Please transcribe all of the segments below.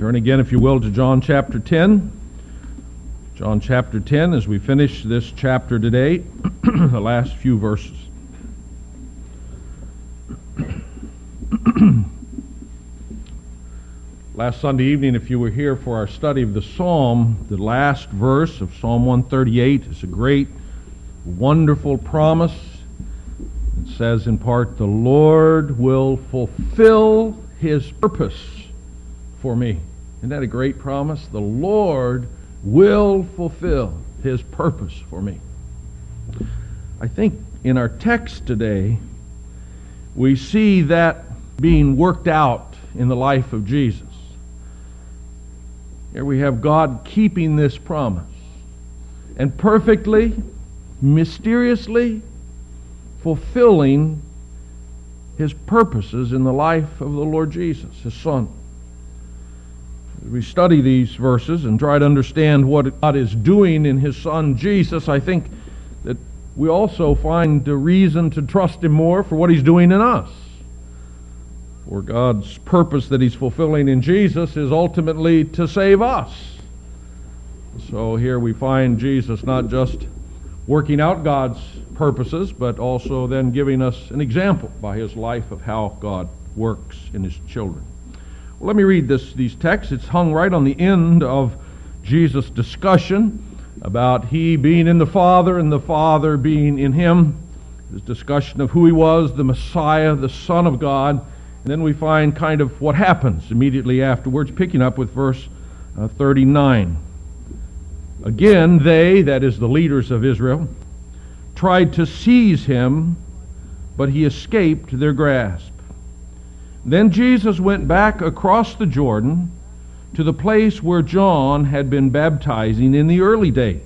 Turn again, if you will, to John chapter 10. John chapter 10, as we finish this chapter today, the last few verses. last Sunday evening, if you were here for our study of the Psalm, the last verse of Psalm 138 is a great, wonderful promise. It says in part, The Lord will fulfill his purpose for me. Isn't that a great promise? The Lord will fulfill his purpose for me. I think in our text today, we see that being worked out in the life of Jesus. Here we have God keeping this promise and perfectly, mysteriously fulfilling his purposes in the life of the Lord Jesus, his Son. We study these verses and try to understand what God is doing in his Son Jesus, I think that we also find a reason to trust him more for what he's doing in us. For God's purpose that he's fulfilling in Jesus is ultimately to save us. So here we find Jesus not just working out God's purposes, but also then giving us an example by his life of how God works in his children. Let me read this, these texts. It's hung right on the end of Jesus' discussion about he being in the Father and the Father being in him. His discussion of who he was, the Messiah, the Son of God. And then we find kind of what happens immediately afterwards, picking up with verse uh, 39. Again, they, that is the leaders of Israel, tried to seize him, but he escaped their grasp. Then Jesus went back across the Jordan to the place where John had been baptizing in the early days.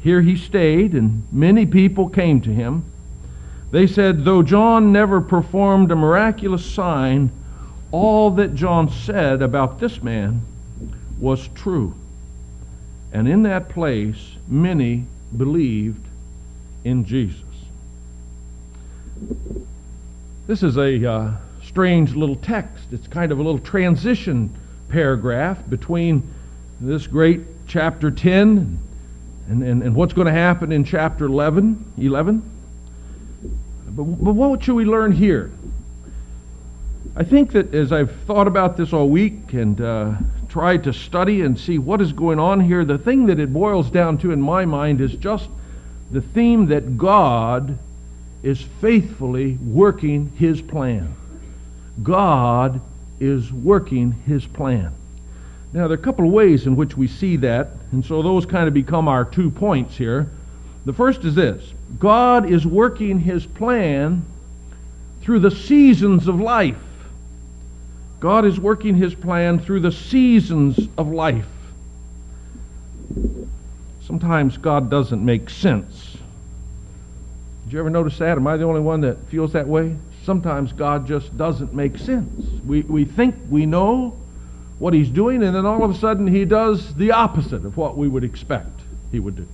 Here he stayed, and many people came to him. They said, Though John never performed a miraculous sign, all that John said about this man was true. And in that place, many believed in Jesus. This is a uh, strange little text. It's kind of a little transition paragraph between this great chapter 10 and, and, and what's going to happen in chapter 11. 11. But, but what should we learn here? I think that as I've thought about this all week and uh, tried to study and see what is going on here, the thing that it boils down to in my mind is just the theme that God is faithfully working his plan. God is working his plan. Now, there are a couple of ways in which we see that, and so those kind of become our two points here. The first is this God is working his plan through the seasons of life. God is working his plan through the seasons of life. Sometimes God doesn't make sense. Did you ever notice that? Am I the only one that feels that way? Sometimes God just doesn't make sense. We, we think we know what he's doing, and then all of a sudden he does the opposite of what we would expect he would do.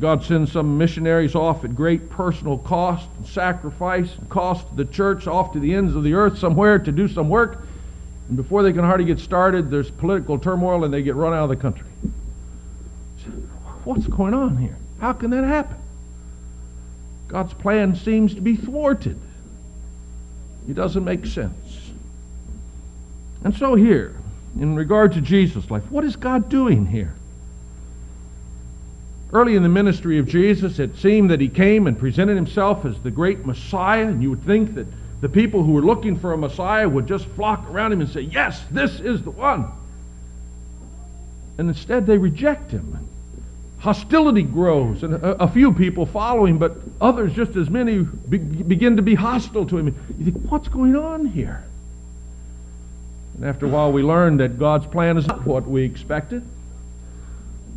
God sends some missionaries off at great personal cost and sacrifice and cost to the church off to the ends of the earth somewhere to do some work. And before they can hardly get started, there's political turmoil and they get run out of the country. What's going on here? How can that happen? God's plan seems to be thwarted. It doesn't make sense. And so here, in regard to Jesus' life, what is God doing here? Early in the ministry of Jesus, it seemed that he came and presented himself as the great Messiah, and you would think that the people who were looking for a Messiah would just flock around him and say, Yes, this is the one. And instead, they reject him hostility grows, and a, a, few people follow him, but others, just as many, be, begin to be hostile to him. You think, what's going on here? And after a while, we learn that God's plan is not what we expected.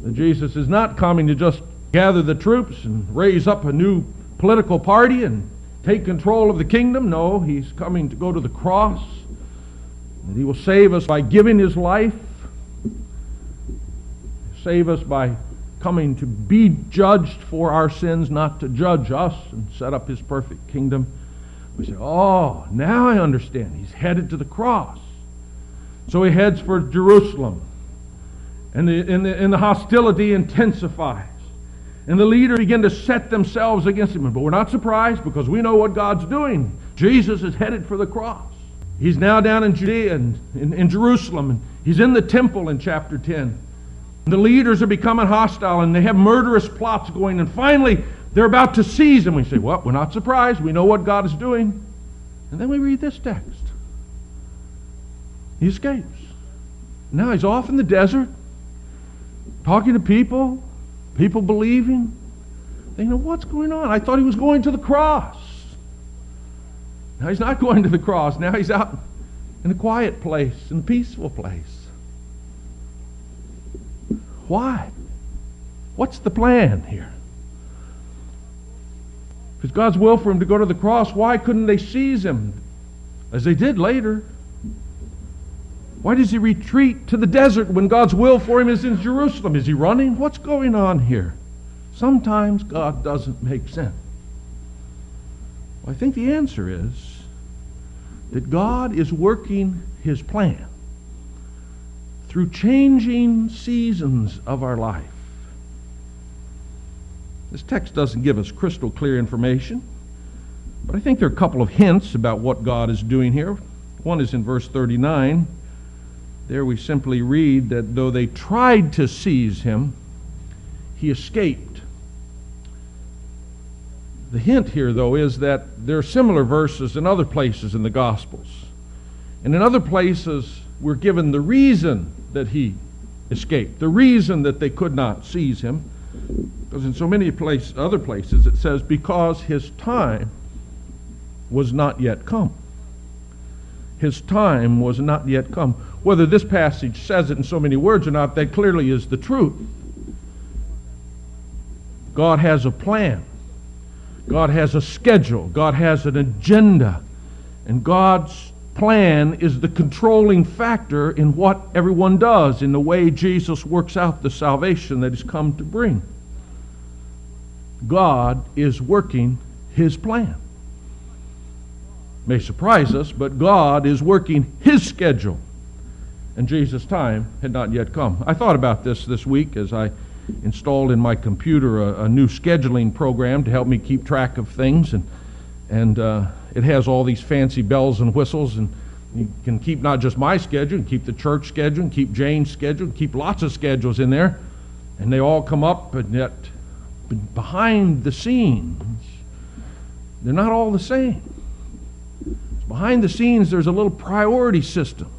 That Jesus is not coming to just gather the troops and raise up a new political party and take control of the kingdom. No, he's coming to go to the cross. And he will save us by giving his life, save us by coming to be judged for our sins, not to judge us and set up his perfect kingdom. We say, oh, now I understand. He's headed to the cross. So he heads for Jerusalem. And the, and the, and the hostility intensifies. And the leaders begin to set themselves against him. But we're not surprised because we know what God's doing. Jesus is headed for the cross. He's now down in Judea and in, in Jerusalem. And he's in the temple in chapter 10. The leaders are becoming hostile and they have murderous plots going. And finally, they're about to seize him. We say, well, we're not surprised. We know what God is doing. And then we read this text. He escapes. Now he's off in the desert, talking to people, people believing. They know what's going on. I thought he was going to the cross. Now he's not going to the cross. Now he's out in a quiet place, in a peaceful place. Why? What's the plan here? If it's God's will for him to go to the cross, why couldn't they seize him as they did later? Why does he retreat to the desert when God's will for him is in Jerusalem? Is he running? What's going on here? Sometimes God doesn't make sense. Well, I think the answer is that God is working his plan through changing seasons of our life. This text doesn't give us crystal clear information, but I think there are a couple of hints about what God is doing here. One is in verse 39. There we simply read that though they tried to seize him, he escaped. The hint here, though, is that there are similar verses in other places in the Gospels. And in other places, we're given the reason that he escaped, the reason that they could not seize him. Because in so many place, other places it says, because his time was not yet come. His time was not yet come. Whether this passage says it in so many words or not, that clearly is the truth. God has a plan. God has a schedule. God has an agenda. And God's plan is the controlling factor in what everyone does, in the way Jesus works out the salvation that he's come to bring. God is working his plan. May surprise us, but God is working his schedule. And Jesus' time had not yet come. I thought about this this week as I installed in my computer a, a new scheduling program to help me keep track of things. And, and uh, it has all these fancy bells and whistles, and you can keep not just my schedule, keep the church schedule, and keep Jane's schedule, keep lots of schedules in there, and they all come up, and yet behind the scenes, they're not all the same. Behind the scenes, there's a little priority system.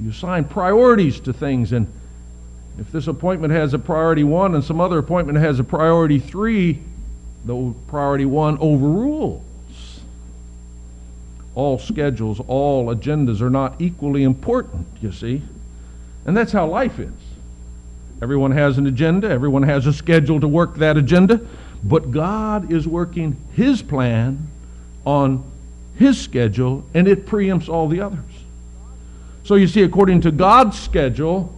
You assign priorities to things, and if this appointment has a priority one and some other appointment has a priority three, the priority one overrules all schedules, all agendas are not equally important, you see. And that's how life is. Everyone has an agenda, everyone has a schedule to work that agenda, but God is working His plan on His schedule, and it preempts all the others. So you see, according to God's schedule,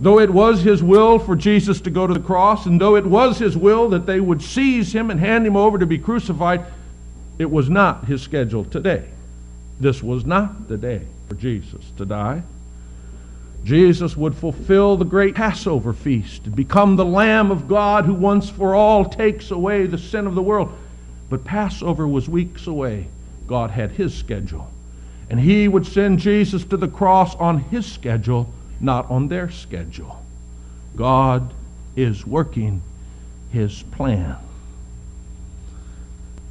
though it was His will for Jesus to go to the cross, and though it was His will that they would seize Him and hand Him over to be crucified, it was not His schedule today. This was not the day for Jesus to die. Jesus would fulfill the great Passover feast and become the Lamb of God who once for all takes away the sin of the world. But Passover was weeks away. God had his schedule. And he would send Jesus to the cross on his schedule, not on their schedule. God is working his plan.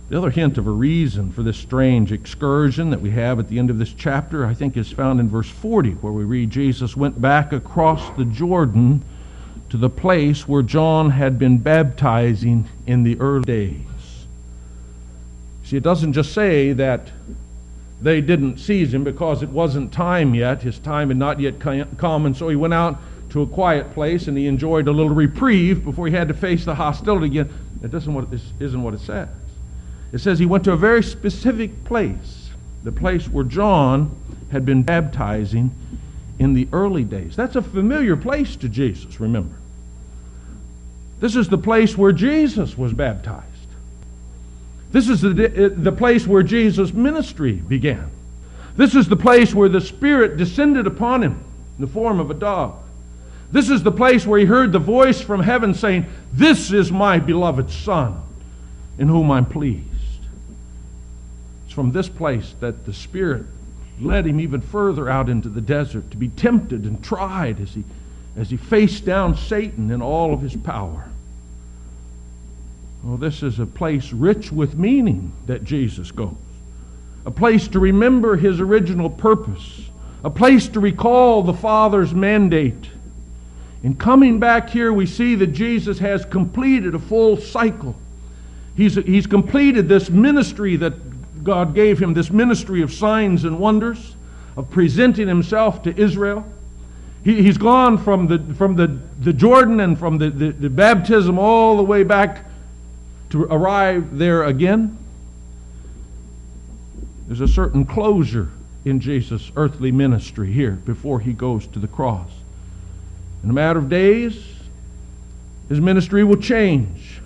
The other hint of a reason for this strange excursion that we have at the end of this chapter, I think, is found in verse 40, where we read Jesus went back across the Jordan to the place where John had been baptizing in the early days. See, it doesn't just say that they didn't seize him because it wasn't time yet. His time had not yet come, and so he went out to a quiet place and he enjoyed a little reprieve before he had to face the hostility again. That doesn't what, isn't what it says. It says he went to a very specific place, the place where John had been baptizing in the early days. That's a familiar place to Jesus, remember. This is the place where Jesus was baptized. This is the, uh, the place where Jesus' ministry began. This is the place where the Spirit descended upon him in the form of a dove. This is the place where he heard the voice from heaven saying, This is my beloved Son, in whom I'm pleased. It's from this place that the Spirit led him even further out into the desert to be tempted and tried as he, as he faced down Satan in all of his power. Well, this is a place rich with meaning that Jesus goes. A place to remember his original purpose. A place to recall the Father's mandate. In coming back here, we see that Jesus has completed a full cycle. He's, he's completed this ministry that God gave him, this ministry of signs and wonders, of presenting himself to Israel. He, he's gone from the, from the, the Jordan and from the, the, the baptism all the way back to arrive there again. There's a certain closure in Jesus' earthly ministry here before he goes to the cross. In a matter of days, his ministry will change.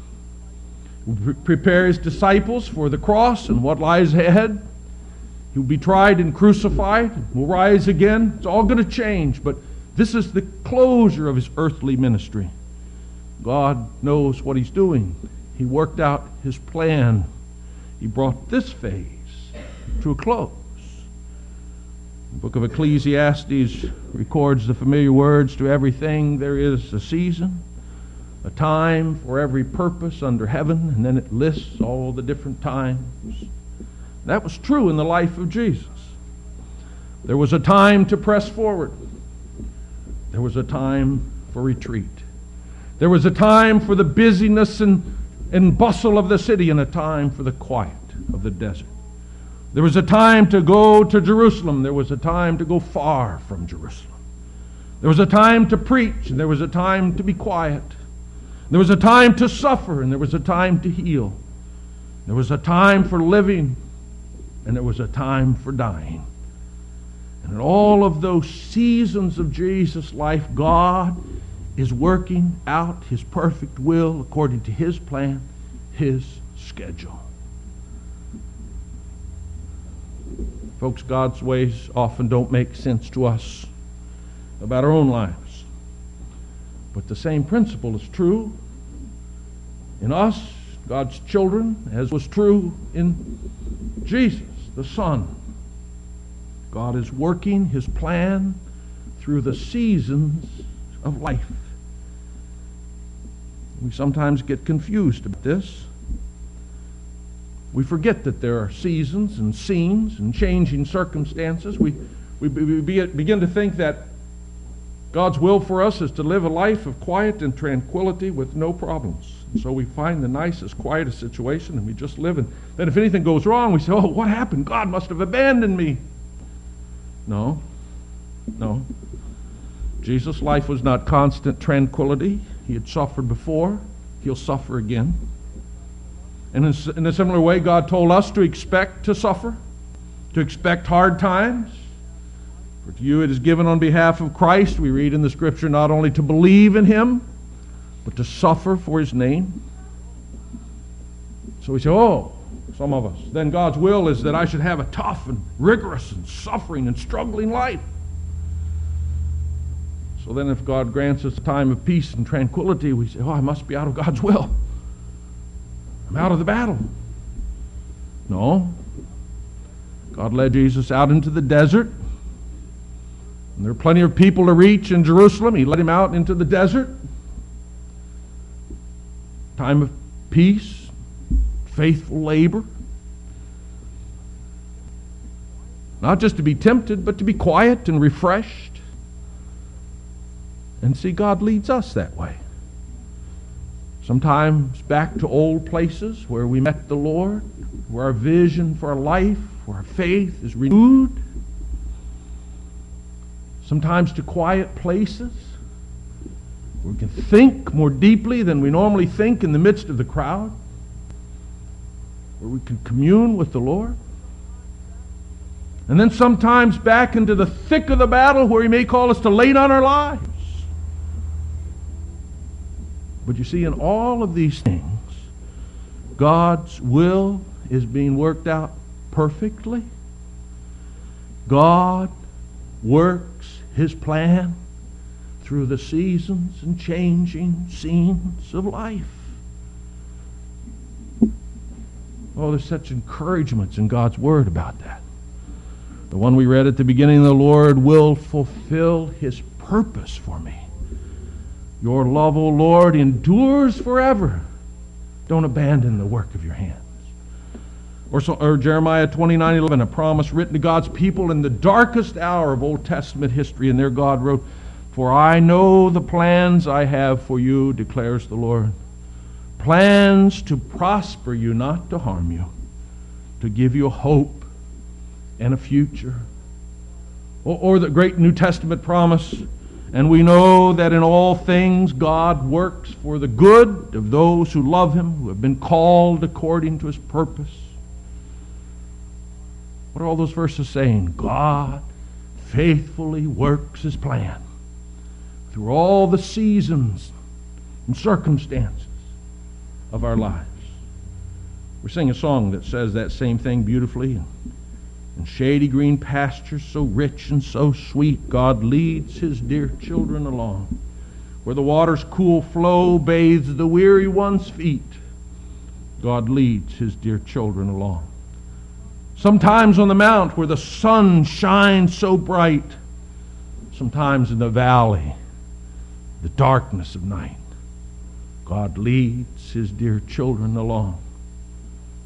Prepare his disciples for the cross and what lies ahead. He'll be tried and crucified, will rise again. It's all going to change, but this is the closure of his earthly ministry. God knows what he's doing. He worked out his plan. He brought this phase to a close. The book of Ecclesiastes records the familiar words to everything there is a season, a time for every purpose under heaven, and then it lists all the different times. That was true in the life of Jesus. There was a time to press forward. There was a time for retreat. There was a time for the busyness and, and bustle of the city and a time for the quiet of the desert. There was a time to go to Jerusalem. There was a time to go far from Jerusalem. There was a time to preach, and there was a time to be quiet. There was a time to suffer, and there was a time to heal. There was a time for living, and there was a time for dying. And in all of those seasons of Jesus' life, God is working out His perfect will according to His plan, His schedule. Folks, God's ways often don't make sense to us about our own lives. But the same principle is true in us, God's children, as was true in Jesus, the Son. God is working his plan through the seasons of life. We sometimes get confused about this. We forget that there are seasons and scenes and changing circumstances. We, we, we begin to think that God's will for us is to live a life of quiet and tranquility with no problems. And so we find the nicest, quietest situation and we just live. And then if anything goes wrong, we say, oh, what happened? God must have abandoned me. No, no. Jesus' life was not constant tranquility. He had suffered before. He'll suffer again. And in a similar way, God told us to expect to suffer, to expect hard times. For to you it is given on behalf of Christ, we read in the scripture, not only to believe in him, but to suffer for his name. So we say, oh, some of us, then God's will is that I should have a tough and rigorous and suffering and struggling life. So then, if God grants us a time of peace and tranquility, we say, oh, I must be out of God's will. I'm out of the battle. No. God led Jesus out into the desert. And there are plenty of people to reach in Jerusalem. He led him out into the desert. Time of peace, faithful labor. Not just to be tempted, but to be quiet and refreshed. And see, God leads us that way. Sometimes back to old places where we met the Lord, where our vision for our life, where our faith is renewed. Sometimes to quiet places where we can think more deeply than we normally think in the midst of the crowd, where we can commune with the Lord. And then sometimes back into the thick of the battle where He may call us to lay down our lives. But you see, in all of these things, God's will is being worked out perfectly. God works his plan through the seasons and changing scenes of life. Oh, there's such encouragements in God's Word about that. The one we read at the beginning, the Lord will fulfill his purpose for me. Your love, O Lord, endures forever. Don't abandon the work of your hands. Or, so, or Jeremiah 29 11, a promise written to God's people in the darkest hour of Old Testament history. And there God wrote, For I know the plans I have for you, declares the Lord. Plans to prosper you, not to harm you, to give you hope and a future. Or, or the great New Testament promise, and we know that in all things God works for the good of those who love Him, who have been called according to His purpose. What are all those verses saying? God faithfully works his plan through all the seasons and circumstances of our lives. We sing a song that says that same thing beautifully. In shady green pastures, so rich and so sweet, God leads his dear children along. Where the water's cool flow bathes the weary one's feet, God leads his dear children along. Sometimes on the mount where the sun shines so bright. Sometimes in the valley, the darkness of night. God leads his dear children along.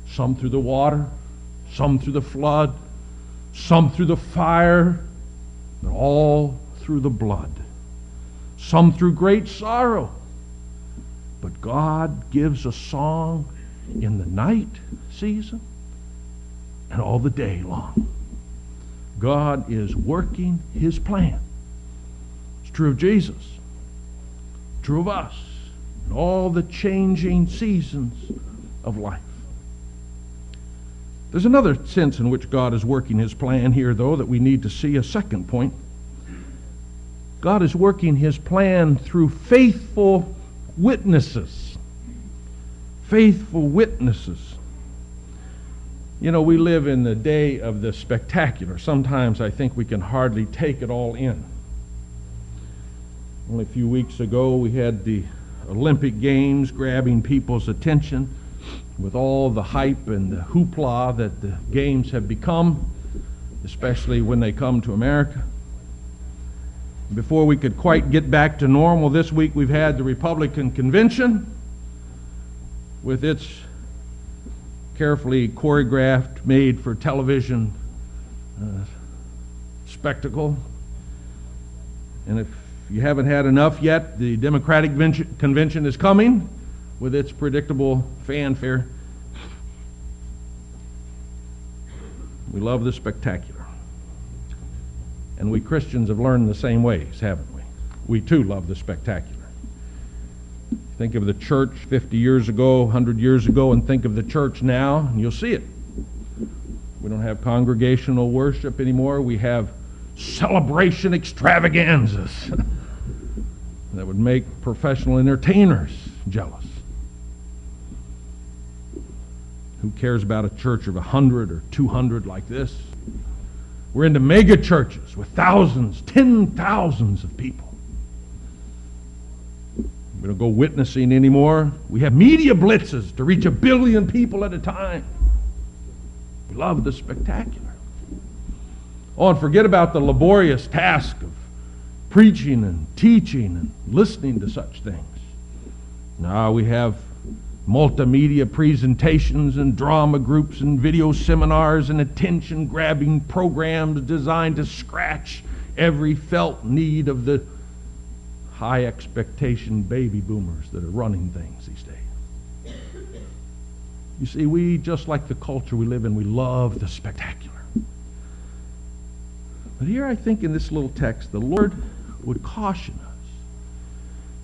Some through the water, some through the flood, some through the fire, but all through the blood. Some through great sorrow. But God gives a song in the night season and all the day long. God is working his plan. It's true of Jesus, true of us, and all the changing seasons of life. There's another sense in which God is working his plan here, though, that we need to see. A second point. God is working his plan through faithful witnesses. Faithful witnesses. You know, we live in the day of the spectacular. Sometimes I think we can hardly take it all in. Only a few weeks ago, we had the Olympic Games grabbing people's attention with all the hype and the hoopla that the games have become, especially when they come to America. Before we could quite get back to normal, this week we've had the Republican convention with its carefully choreographed, made for television uh, spectacle. And if you haven't had enough yet, the Democratic Convention is coming with its predictable fanfare. We love the spectacular. And we Christians have learned the same ways, haven't we? We too love the spectacular. Think of the church 50 years ago, 100 years ago, and think of the church now, and you'll see it. We don't have congregational worship anymore. We have celebration extravaganzas that would make professional entertainers jealous. Who cares about a church of 100 or 200 like this? We're into mega churches with thousands, ten thousands of people. We don't go witnessing anymore. We have media blitzes to reach a billion people at a time. We love the spectacular. Oh, and forget about the laborious task of preaching and teaching and listening to such things. Now we have multimedia presentations and drama groups and video seminars and attention grabbing programs designed to scratch every felt need of the high expectation baby boomers that are running things these days. You see, we, just like the culture we live in, we love the spectacular. But here I think in this little text, the Lord would caution us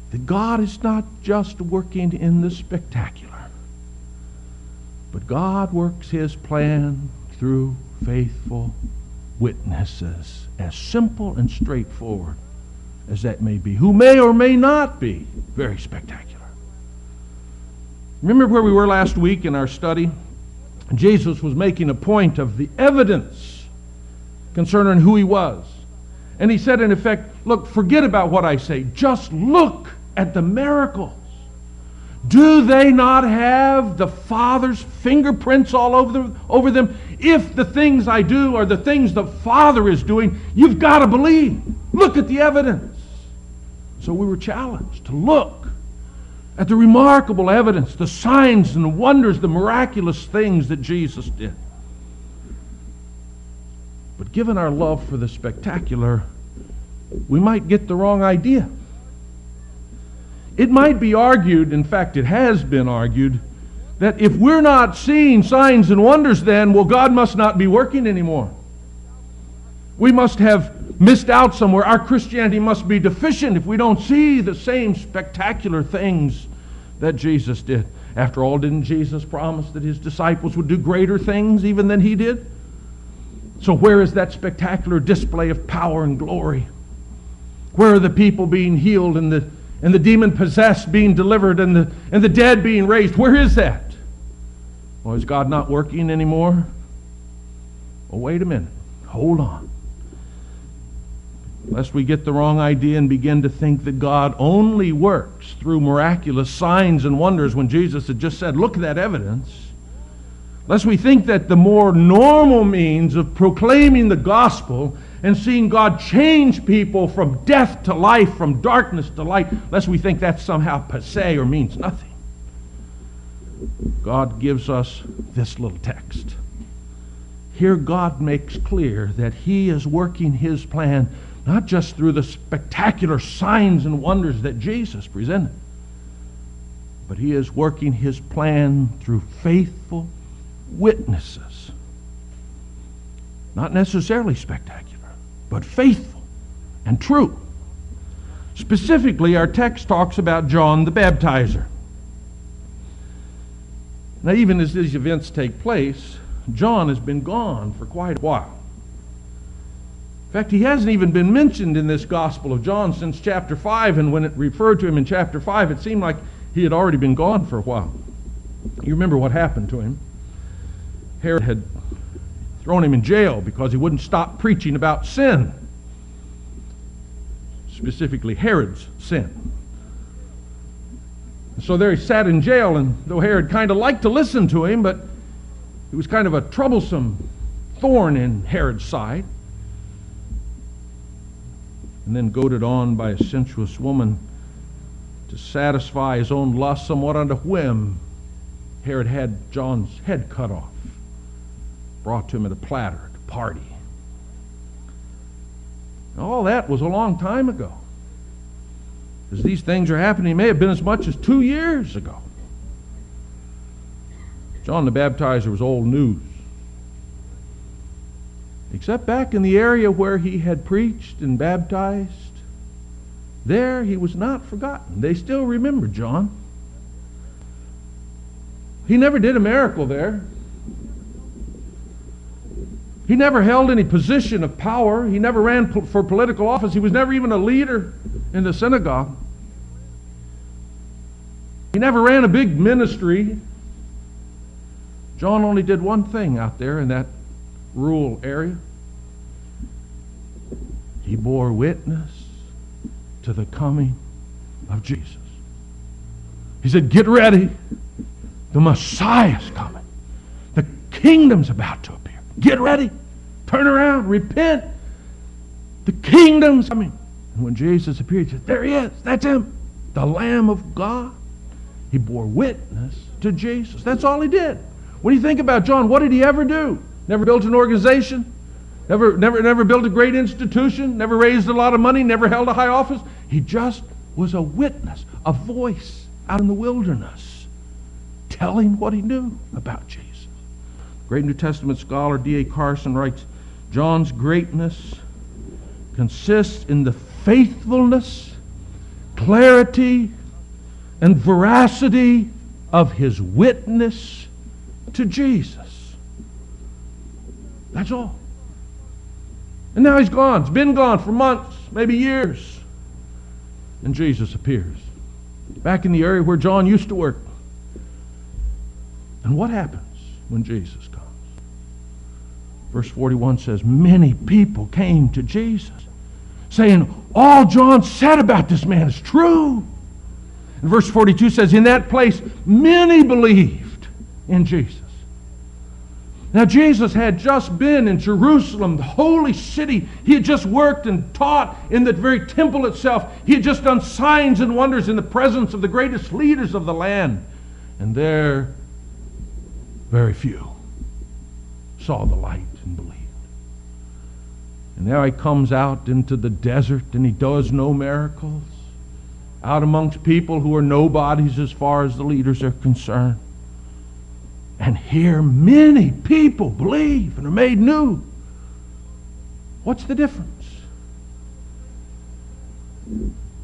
that God is not just working in the spectacular, but God works his plan through faithful witnesses, as simple and straightforward as that may be, who may or may not be very spectacular. Remember where we were last week in our study? Jesus was making a point of the evidence concerning who he was. And he said, in effect, look, forget about what I say. Just look at the miracles. Do they not have the Father's fingerprints all over them, over them? If the things I do are the things the Father is doing, you've got to believe. Look at the evidence. So we were challenged to look at the remarkable evidence, the signs and wonders, the miraculous things that Jesus did. But given our love for the spectacular, we might get the wrong idea. It might be argued, in fact, it has been argued, that if we're not seeing signs and wonders, then, well, God must not be working anymore. We must have missed out somewhere. Our Christianity must be deficient if we don't see the same spectacular things that Jesus did. After all, didn't Jesus promise that his disciples would do greater things even than he did? So, where is that spectacular display of power and glory? Where are the people being healed and the, and the demon possessed being delivered and the, and the dead being raised? Where is that? Well, is God not working anymore? Well, wait a minute. Hold on. Lest we get the wrong idea and begin to think that God only works through miraculous signs and wonders when Jesus had just said, Look at that evidence lest we think that the more normal means of proclaiming the gospel and seeing God change people from death to life, from darkness to light, lest we think that's somehow passe or means nothing. God gives us this little text. Here, God makes clear that He is working His plan not just through the spectacular signs and wonders that Jesus presented, but He is working His plan through faithful witnesses. Not necessarily spectacular, but faithful and true. Specifically, our text talks about John the Baptizer. Now, even as these events take place, John has been gone for quite a while. In fact, he hasn't even been mentioned in this Gospel of John since chapter 5, and when it referred to him in chapter 5, it seemed like he had already been gone for a while. You remember what happened to him. Herod had thrown him in jail because he wouldn't stop preaching about sin, specifically Herod's sin. so there he sat in jail, and though Herod kind of liked to listen to him, but he was kind of a troublesome thorn in Herod's side. And then goaded on by a sensuous woman to satisfy his own lust somewhat on a whim, Herod had John's head cut off brought to him at a platter at a party. All that was a long time ago. As these things are happening, it may have been as much as two years ago. John the Baptizer was old news. Except back in the area where he had preached and baptized, there he was not forgotten. They still remember John. He never did a miracle there. He never held any position of power. He never ran po- for political office. He was never even a leader in the synagogue. He never ran a big ministry. John only did one thing out there in that rural area. He bore witness to the coming of Jesus. He said, Get ready. The Messiah's coming. The kingdom's about to appear. Get ready. Turn around. Repent. The kingdom's coming. And when Jesus appeared, he said, There he is. That's him. The Lamb of God. He bore witness to Jesus. That's all he did. When you think about John, what did he ever do? Never built an organization? Never, never, never built a great institution? Never raised a lot of money? Never held a high office? He just was a witness, a voice out in the wilderness, telling what he knew about Jesus. Great New Testament scholar D.A. Carson writes John's greatness consists in the faithfulness, clarity, and veracity of his witness to Jesus. That's all. And now he's gone. He's been gone for months, maybe years. And Jesus appears back in the area where John used to work. And what happens when Jesus comes? Verse 41 says, Many people came to Jesus, saying, All John said about this man is true. And verse 42 says, In that place, many believed in Jesus. Now, Jesus had just been in Jerusalem, the holy city. He had just worked and taught in the very temple itself. He had just done signs and wonders in the presence of the greatest leaders of the land. And there, very few saw the light and believed. And now he comes out into the desert and he does no miracles out amongst people who are nobodies as far as the leaders are concerned. And here many people believe and are made new. What's the difference?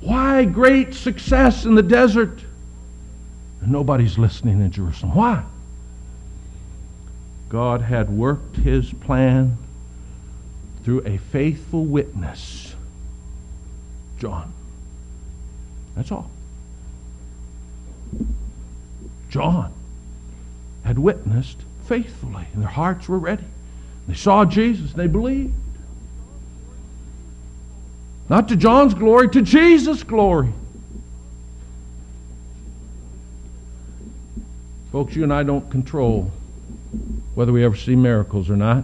Why great success in the desert and nobody's listening in Jerusalem? Why? God had worked his plan through a faithful witness, John. That's all. John had witnessed faithfully, and their hearts were ready. They saw Jesus, and they believed. Not to John's glory, to Jesus' glory. Folks, you and I don't control whether we ever see miracles or not.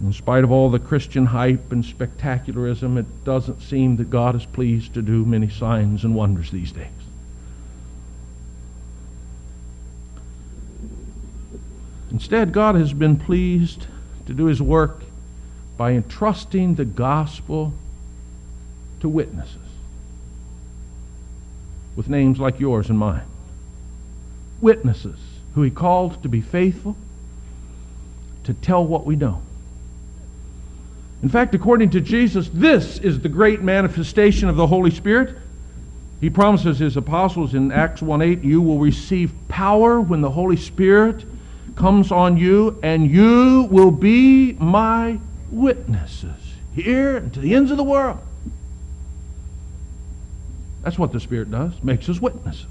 In spite of all the Christian hype and spectacularism, it doesn't seem that God is pleased to do many signs and wonders these days. Instead, God has been pleased to do his work by entrusting the gospel to witnesses with names like yours and mine. Witnesses who he called to be faithful, to tell what we know. In fact, according to Jesus, this is the great manifestation of the Holy Spirit. He promises his apostles in Acts 1 8, "You will receive power when the Holy Spirit comes on you, and you will be my witnesses here and to the ends of the world." That's what the Spirit does, makes us witnesses.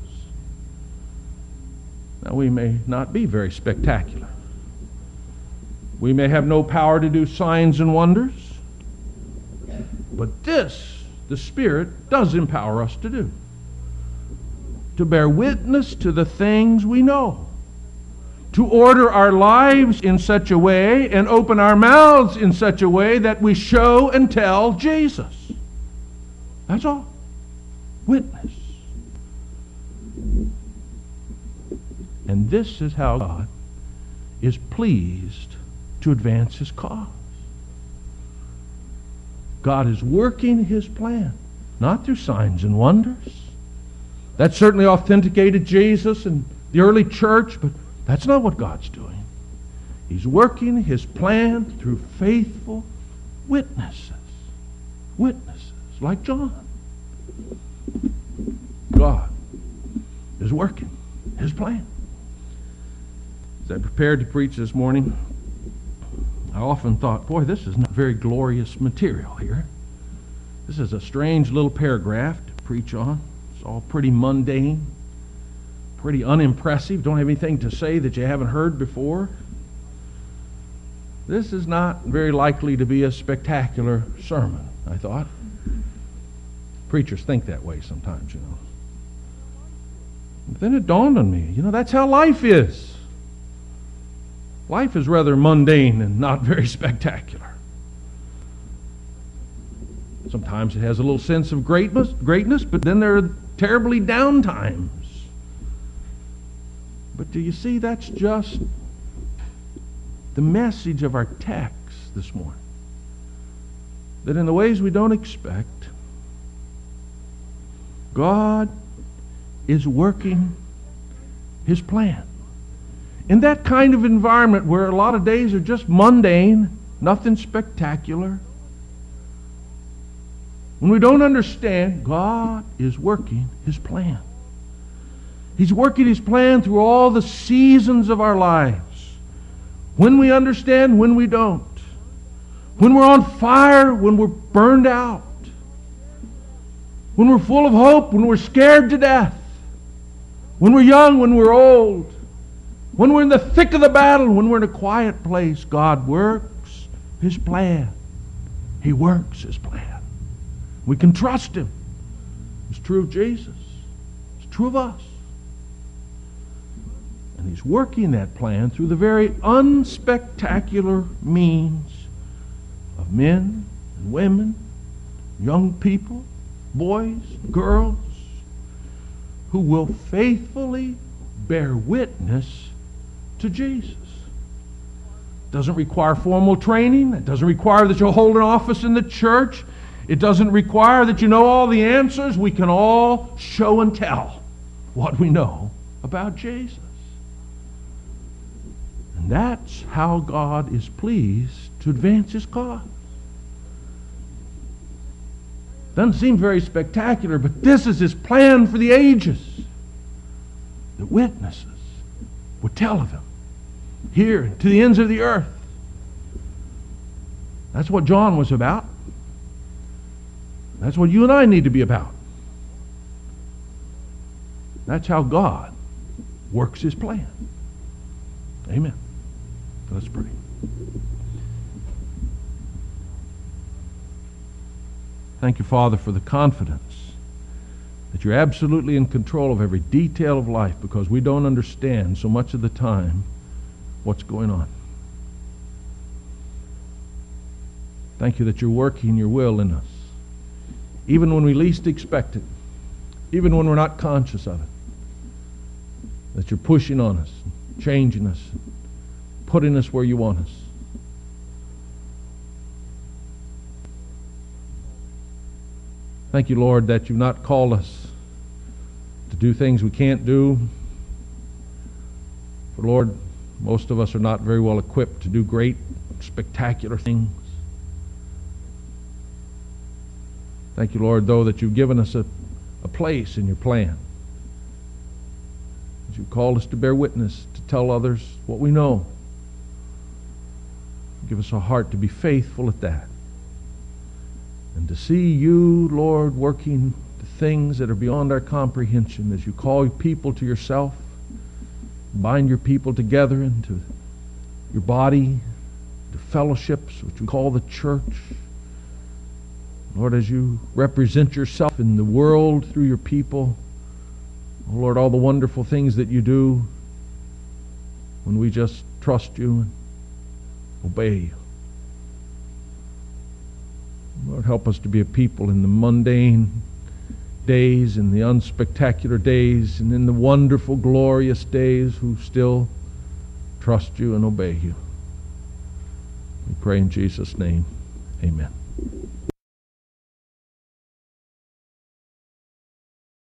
Now, we may not be very spectacular. We may have no power to do signs and wonders. But this, the Spirit does empower us to do. To bear witness to the things we know. To order our lives in such a way and open our mouths in such a way that we show and tell Jesus. That's all. Witness. And this is how God is pleased to advance his cause. God is working his plan, not through signs and wonders. That certainly authenticated Jesus and the early church, but that's not what God's doing. He's working his plan through faithful witnesses. Witnesses like John. God is working his plan. As I prepared to preach this morning, I often thought, boy, this is not very glorious material here. This is a strange little paragraph to preach on. It's all pretty mundane, pretty unimpressive. Don't have anything to say that you haven't heard before. This is not very likely to be a spectacular sermon, I thought. Preachers think that way sometimes, you know. But then it dawned on me, you know, that's how life is. Life is rather mundane and not very spectacular. Sometimes it has a little sense of greatness, greatness, but then there are terribly down times. But do you see that's just the message of our text this morning? That in the ways we don't expect, God is working his plan. In that kind of environment where a lot of days are just mundane, nothing spectacular, when we don't understand, God is working His plan. He's working His plan through all the seasons of our lives. When we understand, when we don't. When we're on fire, when we're burned out. When we're full of hope, when we're scared to death. When we're young, when we're old When we're in the thick of the battle, when we're in a quiet place, God works His plan. He works His plan. We can trust Him. It's true of Jesus. It's true of us. And He's working that plan through the very unspectacular means of men and women, young people, boys, girls, who will faithfully bear witness to Jesus. Doesn't require formal training. It doesn't require that you'll hold an office in the church. It doesn't require that you know all the answers. We can all show and tell what we know about Jesus. And that's how God is pleased to advance his cause. Doesn't seem very spectacular, but this is his plan for the ages. The witnesses would tell of him here to the ends of the earth. That's what John was about. That's what you and I need to be about. That's how God works his plan. Amen. Let's pray. Thank you, Father, for the confidence that you're absolutely in control of every detail of life because we don't understand so much of the time what's going on. Thank you that you're working your will in us, even when we least expect it, even when we're not conscious of it. That you're pushing on us, changing us, putting us where you want us. Thank you, Lord, that you've not called us to do things we can't do. For, Lord, most of us are not very well equipped to do great, spectacular things. Thank you, Lord, though, that you've given us a, a place in your plan. That you've called us to bear witness, to tell others what we know. Give us a heart to be faithful at that and to see you, Lord, working the things that are beyond our comprehension as you call people to yourself, bind your people together into your body, to fellowships, which we call the church. Lord, as you represent yourself in the world through your people, oh Lord, all the wonderful things that you do when we just trust you obey you. Lord, help us to be a people in the mundane days, in the unspectacular days, and in the wonderful, glorious days who still trust you and obey you. We pray in Jesus' name. Amen.